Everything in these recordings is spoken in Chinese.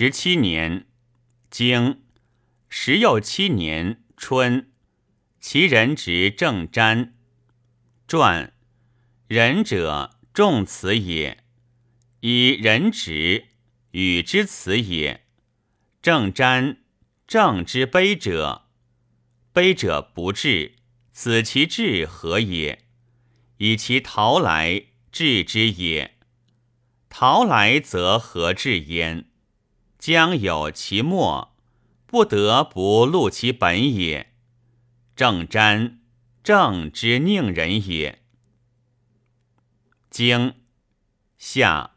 十七年，经十又七年春，其人执正瞻。传仁者重此也，以仁直与之此也。正瞻正之卑者，卑者不至，此其治何也？以其逃来至之也。逃来则何至焉？将有其末，不得不录其本也。正瞻正之宁人也。经夏，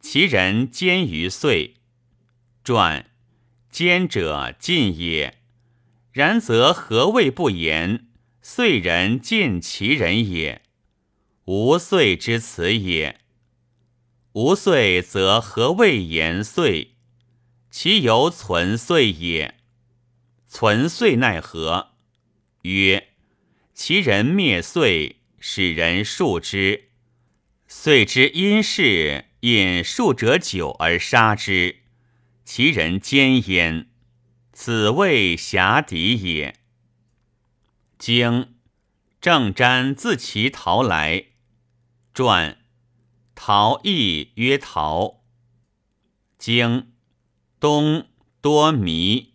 其人坚于岁。传坚者尽也。然则何谓不言？岁人尽其人也。无岁之辞也。无岁则何谓言岁？其犹存岁也。存岁奈何？曰：其人灭岁，使人数之。岁之因事，引数者久而杀之，其人奸焉。此谓侠敌也。经郑瞻自其逃来。传陶亦曰陶。经东多迷。